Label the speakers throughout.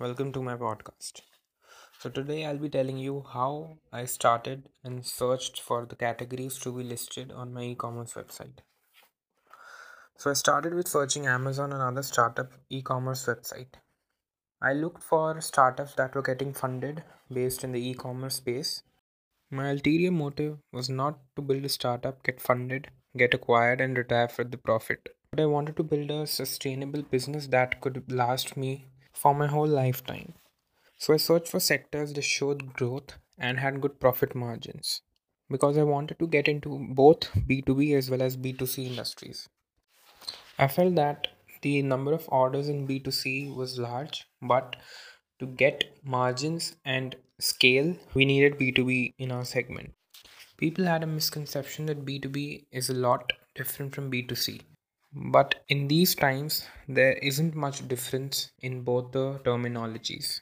Speaker 1: welcome to my podcast. So, today I'll be telling you how I started and searched for the categories to be listed on my e commerce website. So, I started with searching Amazon and other startup e commerce website. I looked for startups that were getting funded based in the e commerce space. My ulterior motive was not to build a startup, get funded, get acquired, and retire for the profit. But I wanted to build a sustainable business that could last me for my whole lifetime. So I searched for sectors that showed growth and had good profit margins because I wanted to get into both B2B as well as B2C industries. I felt that the number of orders in B2C was large, but to get margins and scale, we needed B2B in our segment. People had a misconception that B2B is a lot different from B2C. But in these times, there isn't much difference in both the terminologies.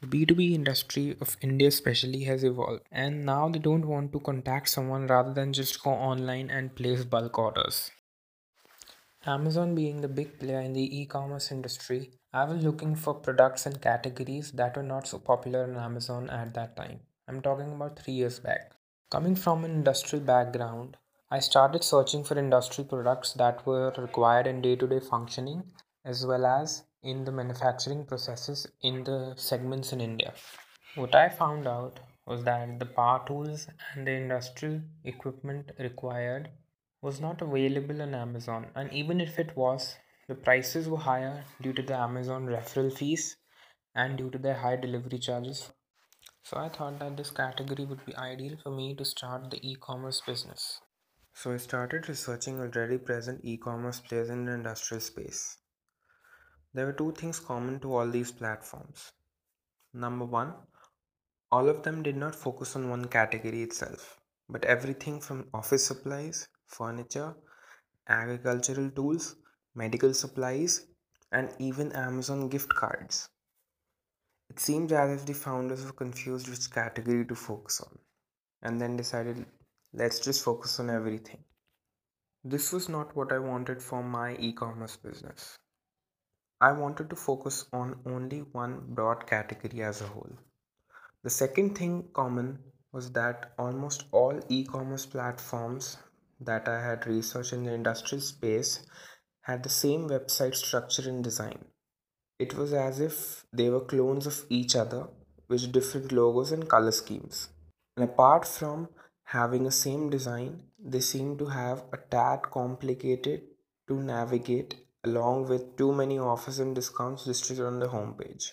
Speaker 1: The B2B industry of India, especially, has evolved, and now they don't want to contact someone rather than just go online and place bulk orders. Amazon being the big player in the e commerce industry, I was looking for products and categories that were not so popular on Amazon at that time. I'm talking about three years back. Coming from an industrial background, I started searching for industrial products that were required in day to day functioning as well as in the manufacturing processes in the segments in India. What I found out was that the power tools and the industrial equipment required was not available on Amazon, and even if it was, the prices were higher due to the Amazon referral fees and due to their high delivery charges. So I thought that this category would be ideal for me to start the e commerce business. So I started researching already present e-commerce players in the industrial space. There were two things common to all these platforms. Number one, all of them did not focus on one category itself, but everything from office supplies, furniture, agricultural tools, medical supplies, and even Amazon gift cards. It seems as if the founders were confused which category to focus on and then decided let's just focus on everything. This was not what I wanted for my e commerce business. I wanted to focus on only one broad category as a whole. The second thing common was that almost all e commerce platforms that I had researched in the industrial space had the same website structure and design. It was as if they were clones of each other with different logos and color schemes. And apart from having a same design, they seem to have a tad complicated to navigate along with too many offers and discounts listed on the homepage.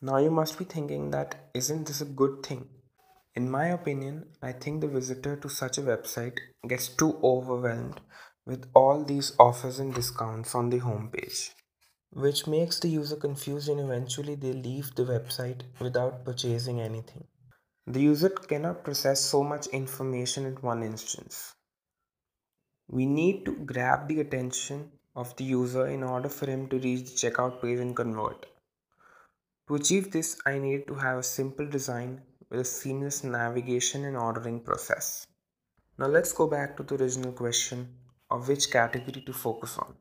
Speaker 1: Now you must be thinking that isn't this a good thing? In my opinion, I think the visitor to such a website gets too overwhelmed with all these offers and discounts on the homepage, which makes the user confused and eventually they leave the website without purchasing anything. The user cannot process so much information at one instance. We need to grab the attention of the user in order for him to reach the checkout page and convert. To achieve this, I need to have a simple design with a seamless navigation and ordering process. Now let's go back to the original question of which category to focus on.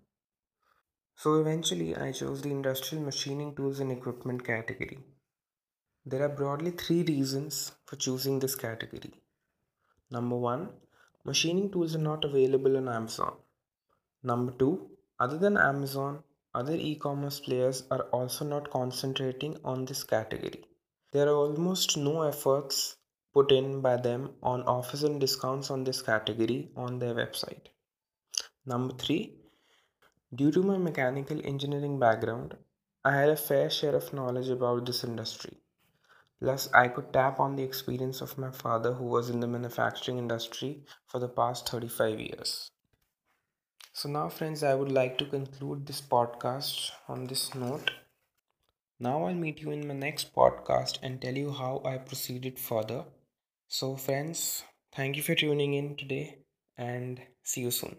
Speaker 1: So eventually I chose the industrial machining tools and equipment category. There are broadly three reasons for choosing this category. Number one, machining tools are not available on Amazon. Number two, other than Amazon, other e commerce players are also not concentrating on this category. There are almost no efforts put in by them on offers and discounts on this category on their website. Number three, due to my mechanical engineering background, I had a fair share of knowledge about this industry. Plus, I could tap on the experience of my father, who was in the manufacturing industry for the past 35 years. So, now, friends, I would like to conclude this podcast on this note. Now, I'll meet you in my next podcast and tell you how I proceeded further. So, friends, thank you for tuning in today and see you soon.